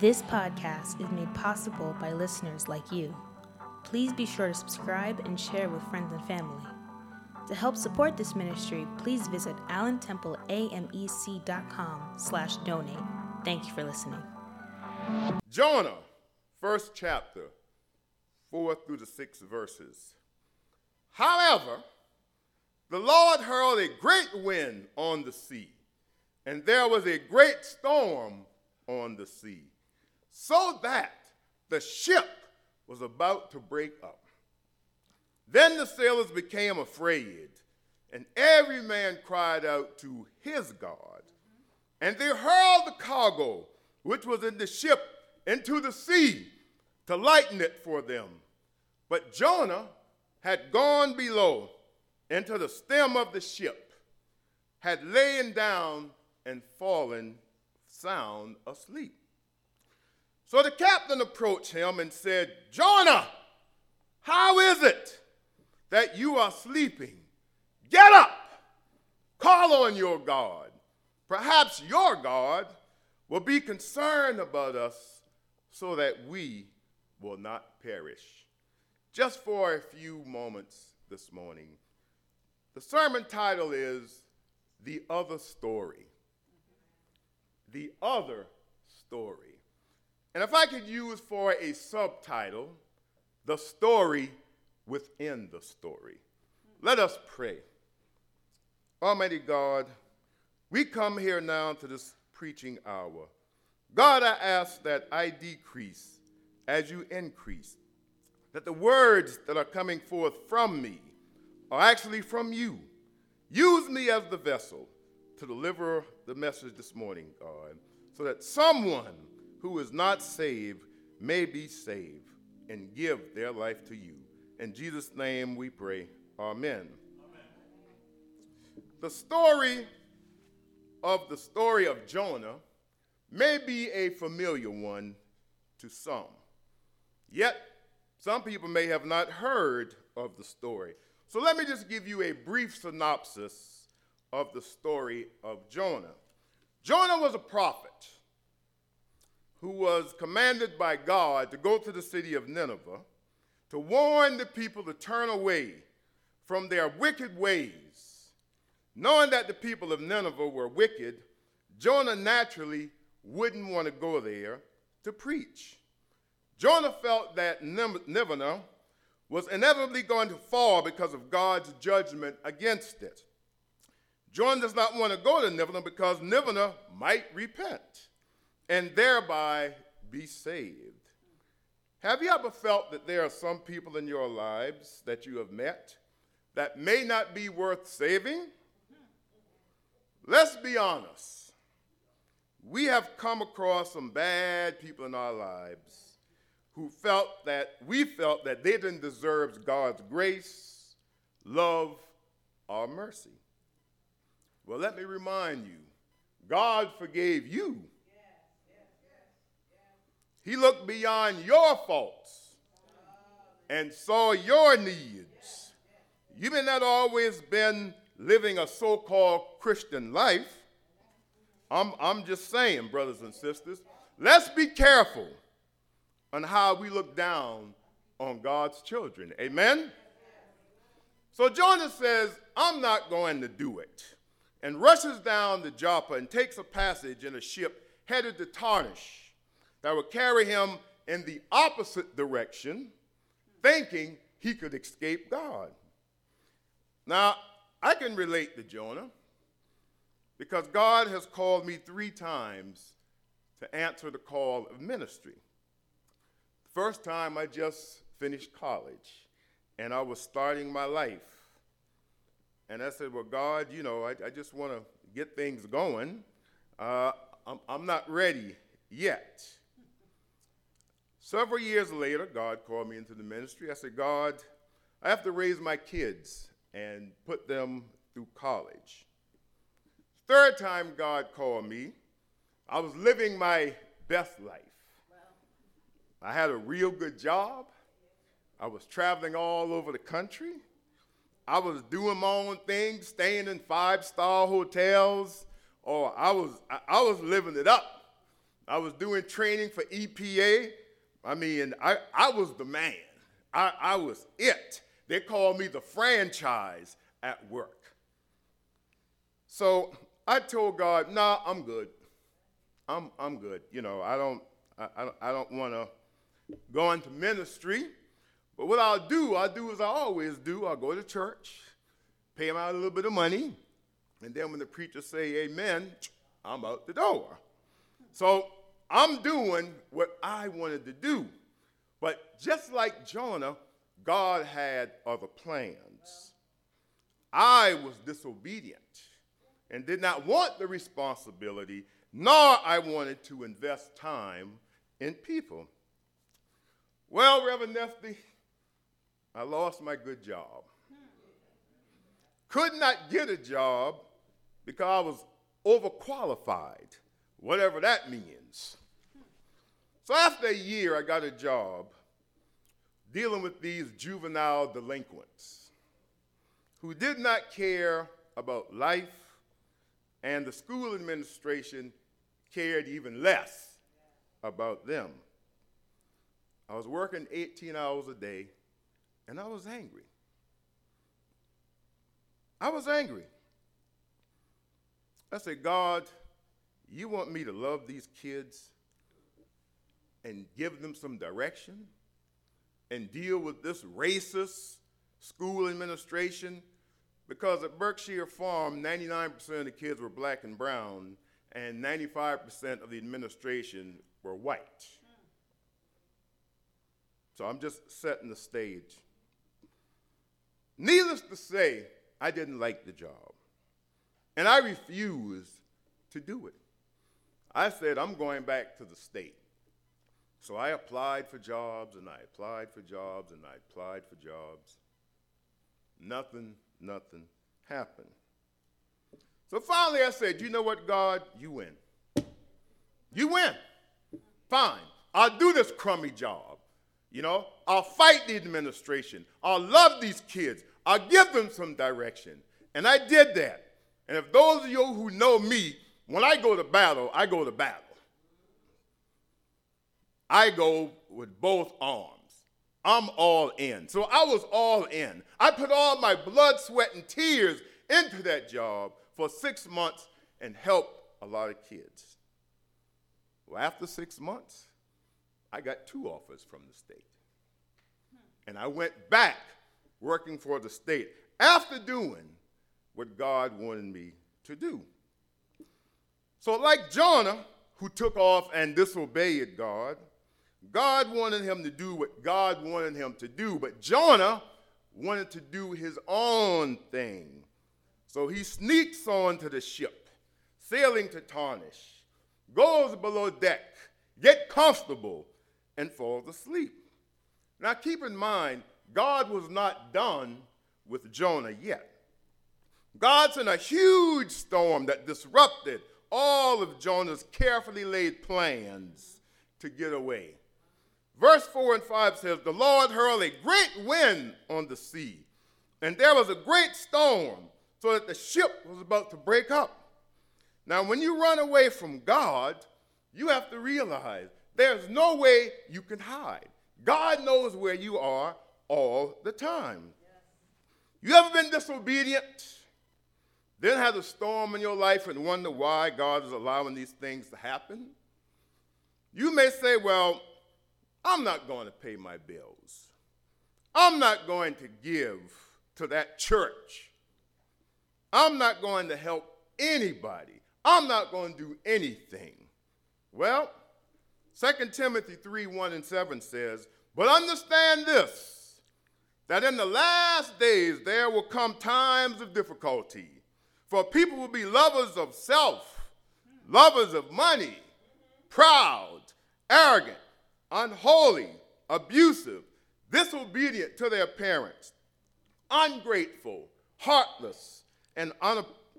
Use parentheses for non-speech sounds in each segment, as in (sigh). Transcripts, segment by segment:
This podcast is made possible by listeners like you. Please be sure to subscribe and share with friends and family. To help support this ministry, please visit allentempleamec.com slash donate. Thank you for listening. Jonah, first chapter, four through the six verses. However, the Lord hurled a great wind on the sea, and there was a great storm on the sea, so that the ship was about to break up. Then the sailors became afraid, and every man cried out to his God. And they hurled the cargo which was in the ship into the sea to lighten it for them. But Jonah had gone below into the stem of the ship, had lain down and fallen sound asleep. So the captain approached him and said, Jonah, how is it that you are sleeping? Get up, call on your God. Perhaps your God will be concerned about us so that we will not perish. Just for a few moments this morning, the sermon title is The Other Story. The Other Story. And if I could use for a subtitle, The Story Within the Story. Let us pray. Almighty God, we come here now to this preaching hour. God, I ask that I decrease as you increase, that the words that are coming forth from me are actually from you. Use me as the vessel to deliver the message this morning, God, so that someone who is not saved may be saved and give their life to you. In Jesus' name we pray. Amen. Amen. The story of the story of Jonah may be a familiar one to some. Yet, some people may have not heard of the story. So let me just give you a brief synopsis of the story of Jonah. Jonah was a prophet who was commanded by God to go to the city of Nineveh to warn the people to turn away from their wicked ways. Knowing that the people of Nineveh were wicked, Jonah naturally wouldn't want to go there to preach. Jonah felt that Nineveh was inevitably going to fall because of God's judgment against it. Jonah does not want to go to Nineveh because Nineveh might repent and thereby be saved. Have you ever felt that there are some people in your lives that you have met that may not be worth saving? Let's be honest. We have come across some bad people in our lives who felt that we felt that they didn't deserve God's grace, love, or mercy. Well, let me remind you God forgave you he looked beyond your faults and saw your needs. You may not always been living a so-called Christian life. I'm, I'm just saying, brothers and sisters, let's be careful on how we look down on God's children. Amen? So Jonah says, I'm not going to do it, and rushes down to Joppa and takes a passage in a ship headed to Tarshish that would carry him in the opposite direction, thinking he could escape God. Now, I can relate to Jonah because God has called me three times to answer the call of ministry. The first time I just finished college and I was starting my life. And I said, Well, God, you know, I, I just want to get things going. Uh, I'm, I'm not ready yet. Several years later, God called me into the ministry. I said, God, I have to raise my kids and put them through college. Third time God called me, I was living my best life. I had a real good job. I was traveling all over the country. I was doing my own thing, staying in five-star hotels, or I was I, I was living it up. I was doing training for EPA. I mean, I, I was the man. I, I was it. They called me the franchise at work. So I told God, nah, I'm good. I'm, I'm good. You know, I don't, I, I don't, I don't want to go into ministry. But what I'll do, I'll do as I always do. I'll go to church, pay him out a little bit of money, and then when the preacher say amen, I'm out the door. So I'm doing what I wanted to do. But just like Jonah, God had other plans. I was disobedient and did not want the responsibility, nor I wanted to invest time in people. Well, Reverend Nefty, I lost my good job. Could not get a job because I was overqualified, whatever that means. So after a year, I got a job dealing with these juvenile delinquents who did not care about life, and the school administration cared even less about them. I was working 18 hours a day, and I was angry. I was angry. I said, God, you want me to love these kids and give them some direction and deal with this racist school administration? Because at Berkshire Farm, 99% of the kids were black and brown, and 95% of the administration were white. So I'm just setting the stage. Needless to say, I didn't like the job. And I refused to do it. I said, I'm going back to the state. So I applied for jobs and I applied for jobs and I applied for jobs. Nothing, nothing happened. So finally I said, You know what, God? You win. You win. Fine. I'll do this crummy job. You know, I'll fight the administration. I'll love these kids. I'll give them some direction. And I did that. And if those of you who know me, when I go to battle, I go to battle. I go with both arms. I'm all in. So I was all in. I put all my blood, sweat, and tears into that job for six months and helped a lot of kids. Well, after six months, I got two offers from the state. And I went back working for the state after doing what God wanted me to do. So, like Jonah, who took off and disobeyed God, God wanted him to do what God wanted him to do, but Jonah wanted to do his own thing. So he sneaks onto the ship, sailing to Tarshish, goes below deck, get comfortable, and falls asleep. Now keep in mind, God was not done with Jonah yet. God sent a huge storm that disrupted all of Jonah's carefully laid plans to get away. Verse 4 and 5 says, The Lord hurled a great wind on the sea, and there was a great storm, so that the ship was about to break up. Now, when you run away from God, you have to realize there's no way you can hide. God knows where you are all the time. You ever been disobedient? Then have a storm in your life and wonder why God is allowing these things to happen? You may say, well, I'm not going to pay my bills. I'm not going to give to that church. I'm not going to help anybody. I'm not going to do anything. Well, 2 Timothy 3 1 and 7 says, But understand this, that in the last days there will come times of difficulty, for people will be lovers of self, lovers of money, proud, arrogant unholy, abusive, disobedient to their parents, ungrateful, heartless, and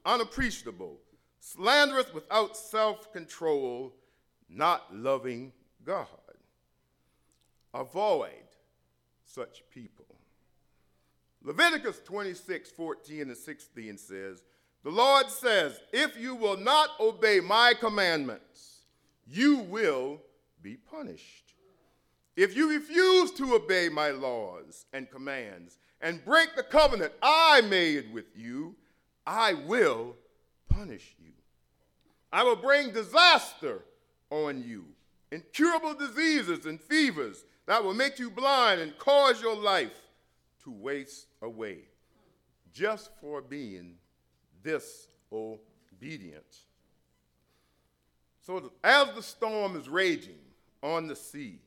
unappreciable, slanderous without self control, not loving God. Avoid such people. Leviticus 26, 14 and 16 says, The Lord says, If you will not obey my commandments, you will be punished. If you refuse to obey my laws and commands and break the covenant I made with you, I will punish you. I will bring disaster on you, incurable diseases and fevers that will make you blind and cause your life to waste away just for being disobedient. So, as the storm is raging on the sea,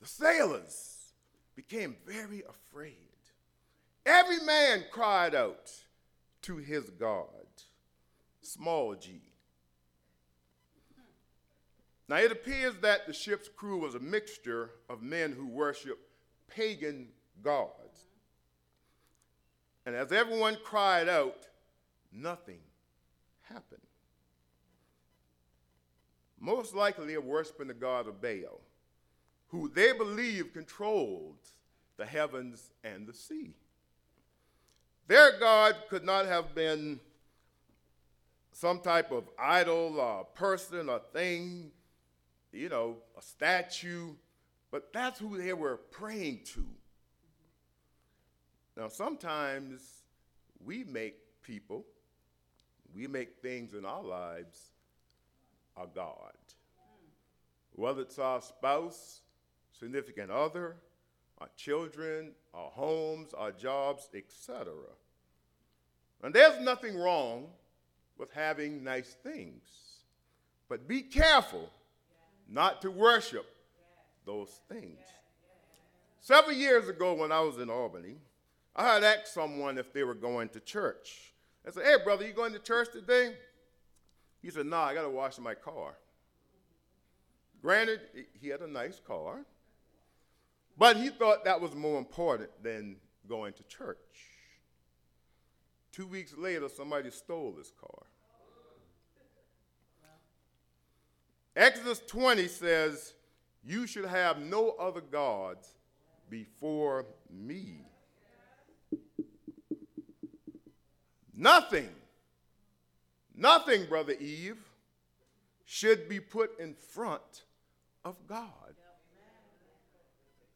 the sailors became very afraid. Every man cried out to his God, small g. Now, it appears that the ship's crew was a mixture of men who worship pagan gods. And as everyone cried out, nothing happened. Most likely, they were worshiping the god of Baal, who they believed controlled the heavens and the sea. Their God could not have been some type of idol or person or thing you know, a statue, but that's who they were praying to. Now, sometimes we make people, we make things in our lives a God. Whether it's our spouse, significant other, our children, our homes, our jobs, etc. And there's nothing wrong with having nice things. But be careful not to worship those things. Several years ago, when I was in Albany, I had asked someone if they were going to church. I said, Hey, brother, you going to church today? He said, nah, I got to wash my car. Granted, he had a nice car, but he thought that was more important than going to church. Two weeks later, somebody stole his car. Exodus 20 says, You should have no other gods before me. Nothing, nothing, Brother Eve, should be put in front of God.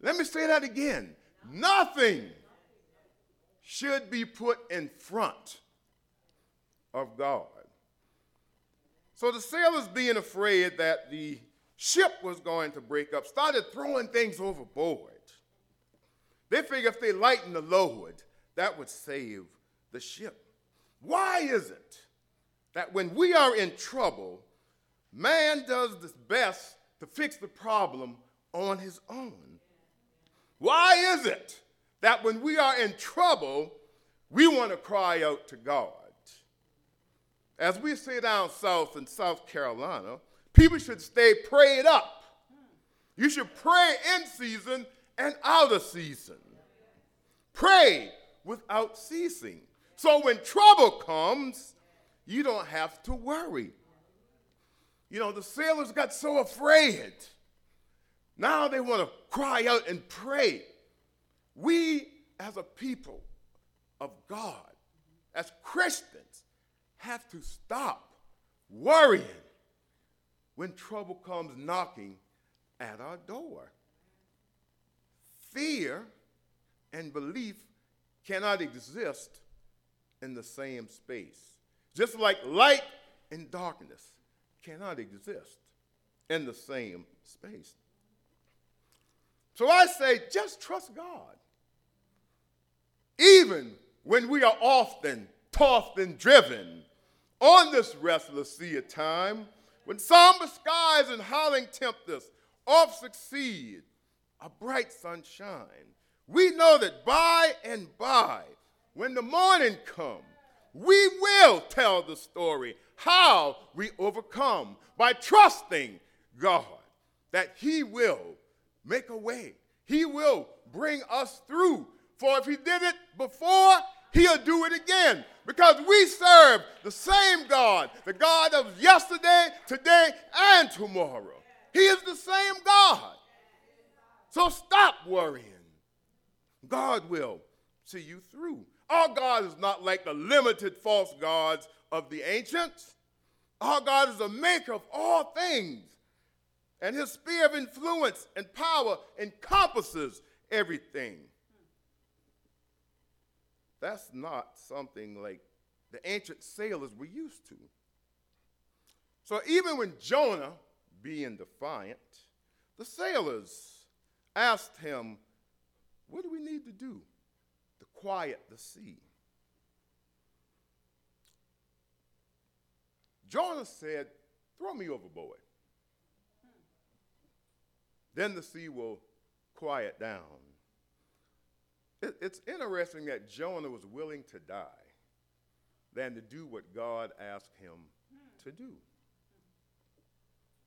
Let me say that again. Nothing should be put in front of God. So the sailors, being afraid that the ship was going to break up, started throwing things overboard. They figured if they lightened the load, that would save the ship. Why is it that when we are in trouble, man does his best to fix the problem on his own? Why is it that when we are in trouble, we want to cry out to God? As we say down south in South Carolina, people should stay prayed up. You should pray in season and out of season. Pray without ceasing. So when trouble comes, you don't have to worry. You know, the sailors got so afraid. Now they want to cry out and pray. We, as a people of God, as Christians, have to stop worrying when trouble comes knocking at our door. Fear and belief cannot exist in the same space. Just like light and darkness cannot exist in the same space. So I say, just trust God. Even when we are often tossed and driven on this restless sea of time, when somber skies and howling tempests oft succeed a bright sunshine, we know that by and by, when the morning comes, we will tell the story how we overcome by trusting God that He will make a way. He will bring us through. For if He did it before, He'll do it again because we serve the same God, the God of yesterday, today, and tomorrow. He is the same God. So stop worrying. God will see you through. Our God is not like the limited false gods of the ancients. Our God is the maker of all things, And his sphere of influence and power encompasses everything. That's not something like the ancient sailors were used to. So even when Jonah, being defiant, the sailors asked him, What do we need to do quiet the sea? Jonah said, Throw me overboard. Then the sea will quiet down. It, it's interesting that Jonah was willing to die than to do what God asked him to do.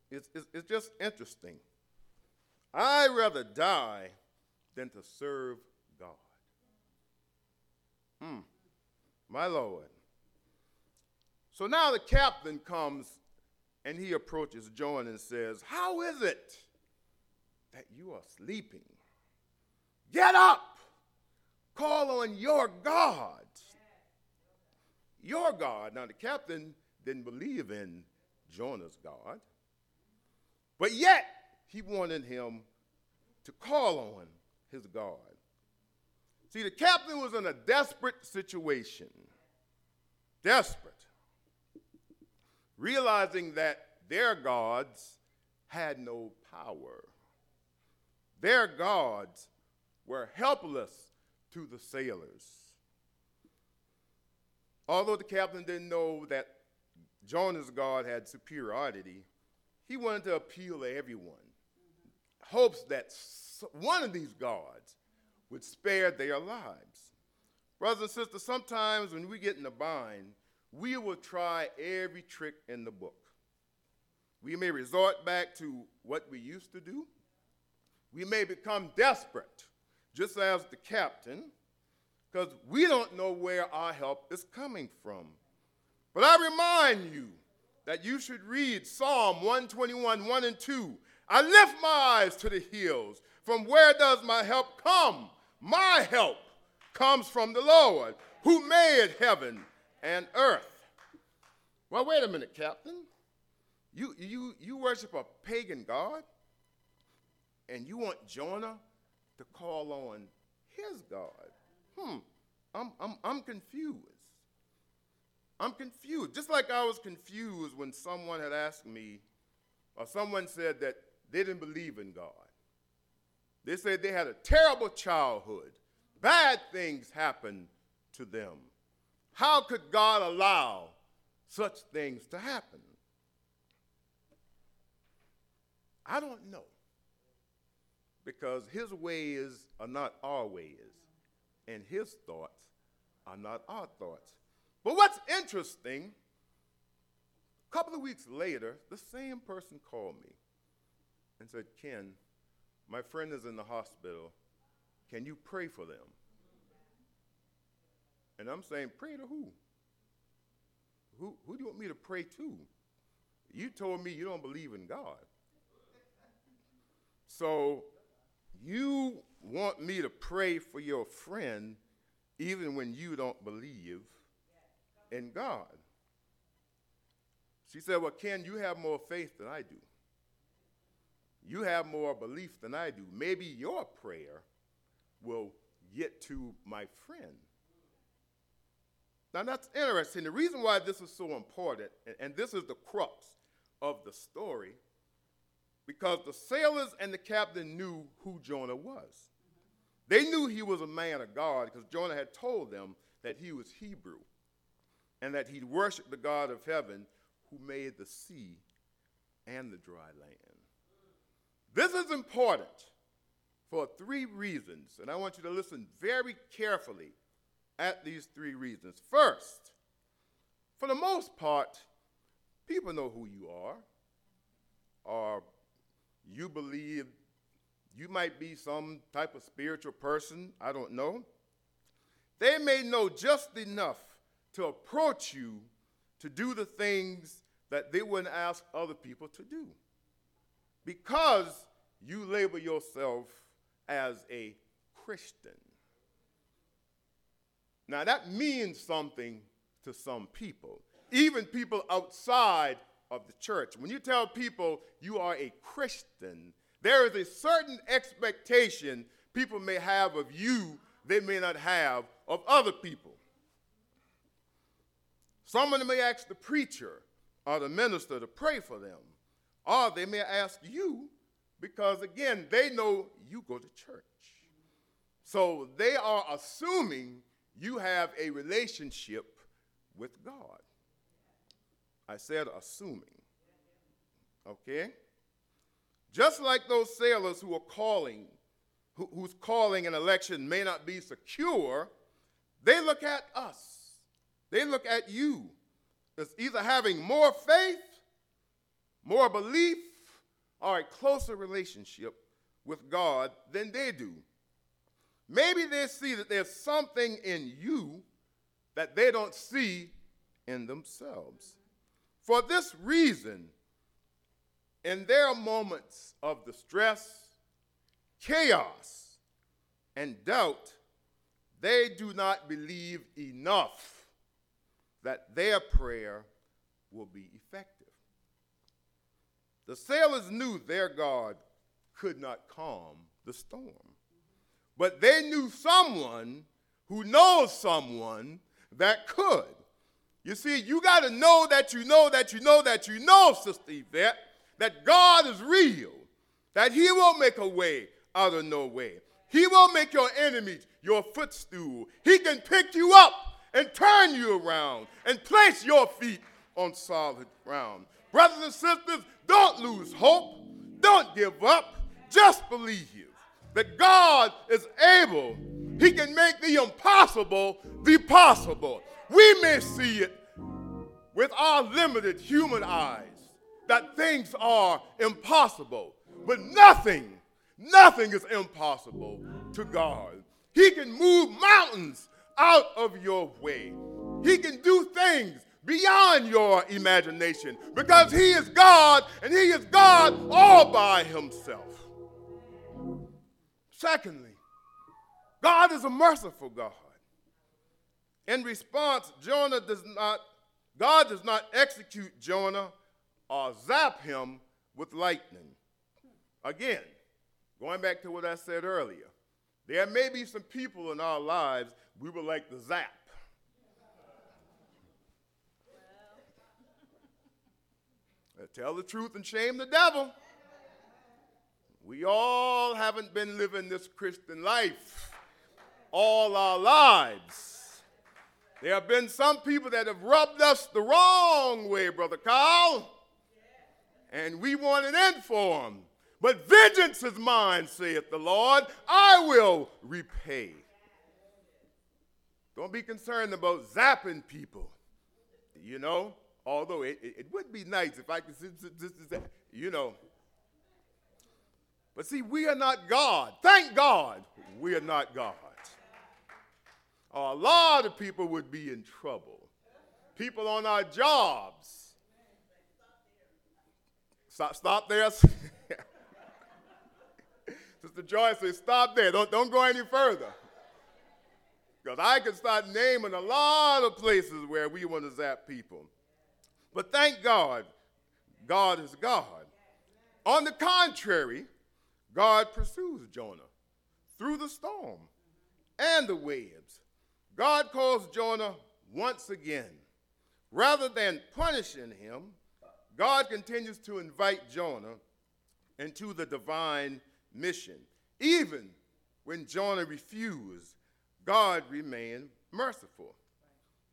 It's, it's, it's just interesting. I'd rather die than to serve Hmm. My Lord. So now the captain comes and he approaches Jonah and says, How is it that you are sleeping? Get up! Call on your God. Your God. Now, the captain didn't believe in Jonah's God, but yet he wanted him to call on his God. See, the captain was in a desperate situation. Desperate realizing that their gods had no power. Their gods were helpless to the sailors. Although the captain didn't know that Jonah's God had superiority, he wanted to appeal to everyone, hopes that one of these gods would spare their lives. Brothers and sisters, sometimes when we get in a bind, we will try every trick in the book. We may resort back to what we used to do. We may become desperate, just as the captain, because we don't know where our help is coming from. But I remind you that you should read Psalm 121, 1 and 2. I lift my eyes to the hills. From where does my help come? My help comes from the Lord, who made heaven and earth. Well, wait a minute, Captain. You, you, you worship a pagan God, and you want Jonah to call on his God. Hmm, I'm, I'm, I'm confused. I'm confused. Just like I was confused when someone had asked me, or someone said that they didn't believe in God. They said they had a terrible childhood, bad things happened to them. How could God allow such things to happen? I don't know. Because his ways are not our ways, and his thoughts are not our thoughts. But what's interesting, a couple of weeks later, the same person called me and said, Ken, my friend is in the hospital. Can you pray for them? And I'm saying, pray to who? Who, who do you want me to pray to? You told me you don't believe in God. So you want me to pray for your friend even when you don't believe in God. She said, Well, Ken, you have more faith than I do. You have more belief than I do. Maybe your prayer will get to my friend. Now that's interesting. The reason why this is so important, and this is the crux of the story, because the sailors and the captain knew who Jonah was. They knew he was a man of God because Jonah had told them that he was Hebrew and that he worshiped the God of heaven who made the sea and the dry land. This is important for three reasons, and I want you to listen very carefully at these three reasons. First, for the most part, people know who you are, or you believe you might be some type of spiritual person, I don't know. They may know just enough to approach you to do the things that they wouldn't ask other people to do because you label yourself as a Christian. Now, that means something to some people, even people outside of the church. When you tell people you are a Christian, there is a certain expectation people may have of you they may not have of other people. Someone may ask the preacher or the minister to pray for them, or they may ask you because, again, they know you go to church. So they are assuming you have a relationship with God. I said assuming. Okay? Just like those sailors who are calling, who, whose calling an election may not be secure, they look at us. They look at you as either having more faith, more belief, or a closer relationship with God than they do. Maybe they see that there's something in you that they don't see in themselves. For this reason, in their moments of distress, chaos, and doubt, they do not believe enough that their prayer will be effective. The sailors knew their God could not calm the storm, but they knew someone who knows someone that could. You see, you got to know that you know that you know that you know, Sister Yvette, that God is real, that He will make a way out of no way. He will make your enemies your footstool. He can pick you up and turn you around and place your feet on solid ground. Brothers and sisters, don't lose hope. Don't give up. Just believe that God is able. He can make the impossible the possible. We may see it with our limited human eyes that things are impossible, but nothing, nothing is impossible to God. He can move mountains out of your way. He can do things beyond your imagination because He is God and He is God all by Himself. Secondly, God is a merciful God. In response, Jonah does not, God does not execute Jonah or zap him with lightning. Again, going back to what I said earlier, there may be some people in our lives we would like to zap. Tell the truth and shame the devil. We all haven't been living this Christian life all our lives. There have been some people that have rubbed us the wrong way, Brother Carl, and we want an end for them. But vengeance is mine, saith the Lord. I will repay. Don't be concerned about zapping people. You know, although it, it, it would be nice if I could, you know. But see, we are not God. Thank God we are not God. A lot of people would be in trouble. People on our jobs. Stop, stop there. (laughs) Sister Joyce says, stop there. Don't, don't go any further. Because I can start naming a lot of places where we want to zap people. But thank God, God is God. On the contrary, God pursues Jonah through the storm and the waves. God calls Jonah once again. Rather than punishing him, God continues to invite Jonah into the divine mission. Even when Jonah refused God remained merciful.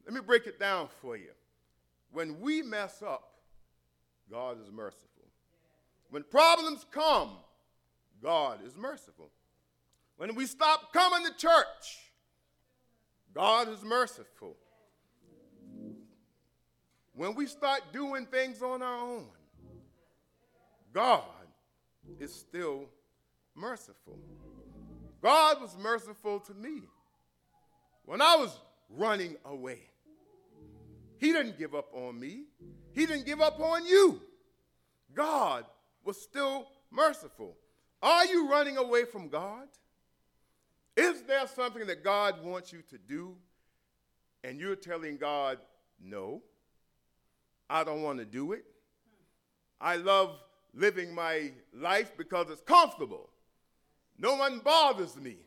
Let me break it down for you. When we mess up, God is merciful. When problems come, God is merciful. When we stop coming to church, God is merciful. When we start doing things on our own, God is still merciful. God was merciful to me when I was running away. He didn't give up on me, He didn't give up on you. God was still merciful. Are you running away from God? Is there something that God wants you to do and you're telling God, no, I don't want to do it? I love living my life because it's comfortable. No one bothers me.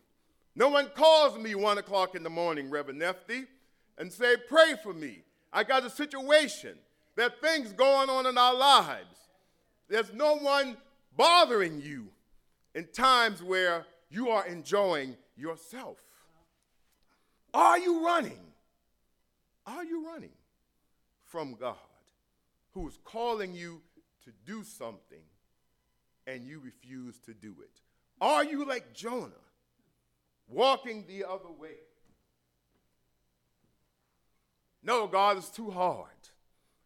No one calls me one o'clock in the morning, Reverend Nefty, and say, pray for me. I got a situation. There are things going on in our lives. There's no one bothering you in times where you are enjoying yourself. Are you running? Are you running from God who is calling you to do something and you refuse to do it? Are you like Jonah, walking the other way? No, God, is too hard.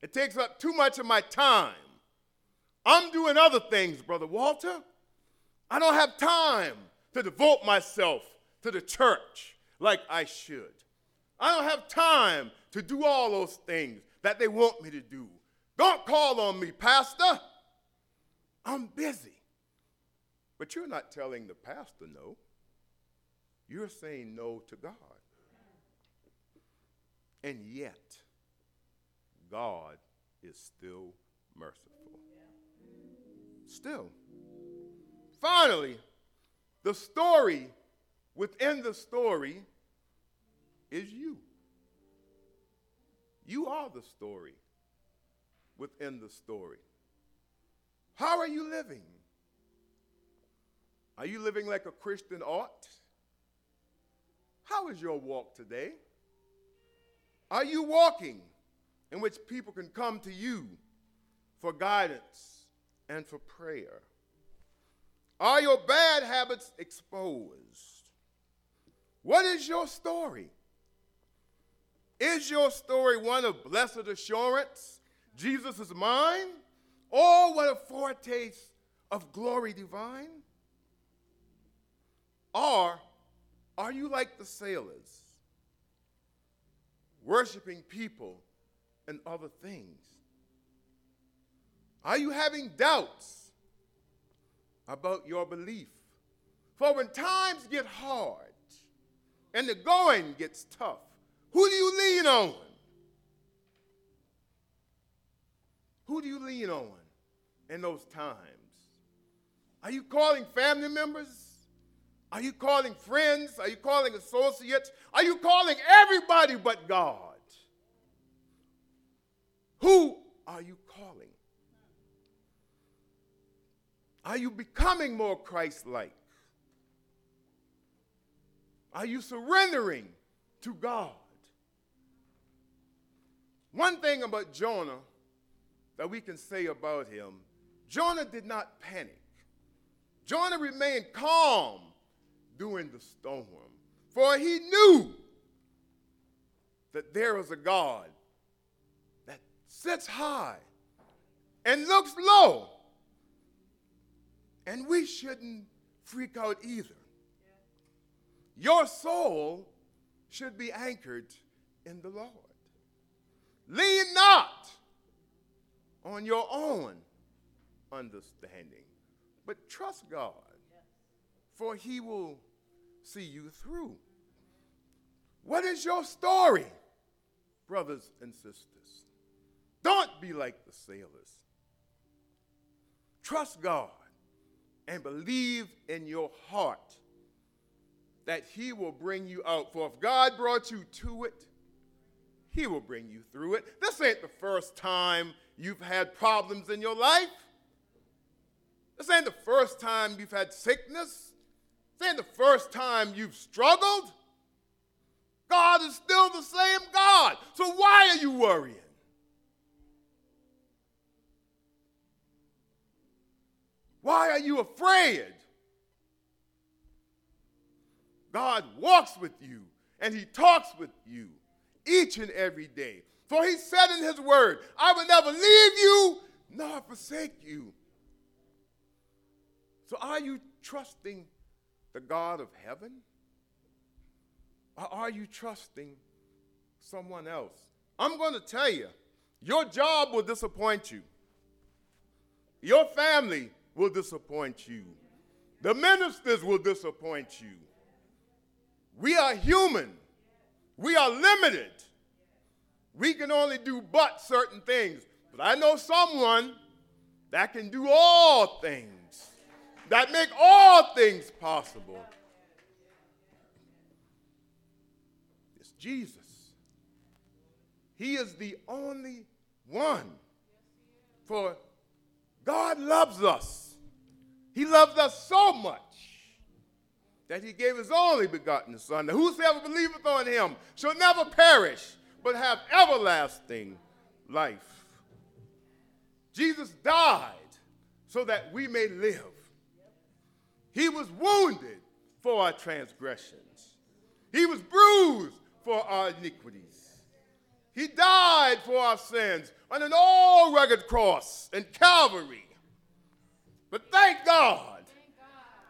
It takes up too much of my time. I'm doing other things, Brother Walter. I don't have time to devote myself to the church like I should. I don't have time to do all those things that they want me to do. Don't call on me, Pastor. I'm busy. But you're not telling the pastor no. You're saying no to God. And yet, God is still merciful. Still. Finally, the story within the story is you. You are the story within the story. How are you living? Are you living like a Christian ought? How is your walk today? Are you walking in which people can come to you for guidance and for prayer? Are your bad habits exposed? What is your story? Is your story one of blessed assurance, Jesus is mine, or what a foretaste of glory divine? Or are you like the sailors, worshiping people and other things? Are you having doubts about your belief. For when times get hard and the going gets tough, who do you lean on? Who do you lean on in those times? Are you calling family members? Are you calling friends? Are you calling associates? Are you calling everybody but God? Who are you calling? Are you becoming more Christ like? Are you surrendering to God? One thing about Jonah that we can say about him Jonah did not panic. Jonah remained calm during the storm, for he knew that there was a God that sits high and looks low and we shouldn't freak out either. Your soul should be anchored in the Lord. Lean not on your own understanding, but trust God, for He will see you through. What is your story, brothers and sisters? Don't be like the sailors. Trust God and believe in your heart that He will bring you out. For if God brought you to it, He will bring you through it. This ain't the first time you've had problems in your life. This ain't the first time you've had sickness. This the first time you've struggled. God is still the same God. So why are you worrying? Why are you afraid? God walks with you and he talks with you each and every day. For he said in his word, I will never leave you nor forsake you. So are you trusting the God of heaven? Or are you trusting someone else? I'm going to tell you, your job will disappoint you. Your family will disappoint you. The ministers will disappoint you. We are human. We are limited. We can only do but certain things. But I know someone that can do all things, that make all things possible. It's Jesus. He is the only one. For God loves us. He loves us so much that he gave his only begotten Son, that whosoever believeth on him shall never perish, but have everlasting life. Jesus died so that we may live. He was wounded for our transgressions, he was bruised for our iniquities. He died for our sins on an all rugged cross in Calvary. But thank God,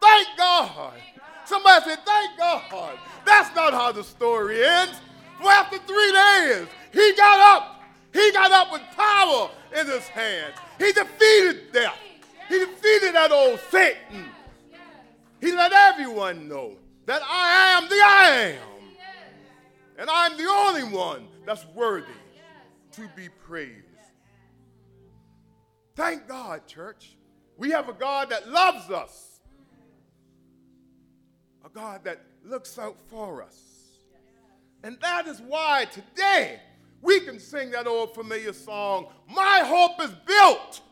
thank God. Somebody said, Thank God. That's not how the story ends. For after three days, he got up. He got up with power in his hands. He defeated death. He defeated that old Satan. He let everyone know that I am the I am. And I'm the only one that's worthy to be praised. Thank God, church. We have a God that loves us, a God that looks out for us. And that is why today we can sing that old familiar song, My Hope is Built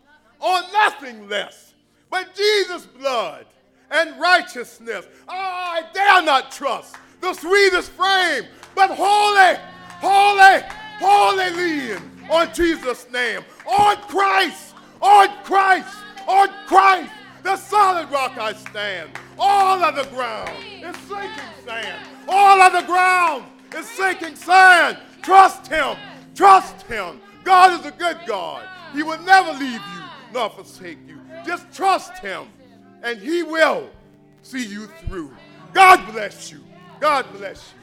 on Nothing Less but Jesus' blood and righteousness. Ah, I dare not trust the sweetest frame, but wholly, wholly, wholly lean on Jesus' name, on Christ, on Christ, on Christ, the solid rock I stand. All of the ground is sinking sand. All of the ground is sinking sand. Trust Him. Trust Him. God is a good God. He will never leave you nor forsake you. Just trust Him, and He will see you through. God bless you. God bless you.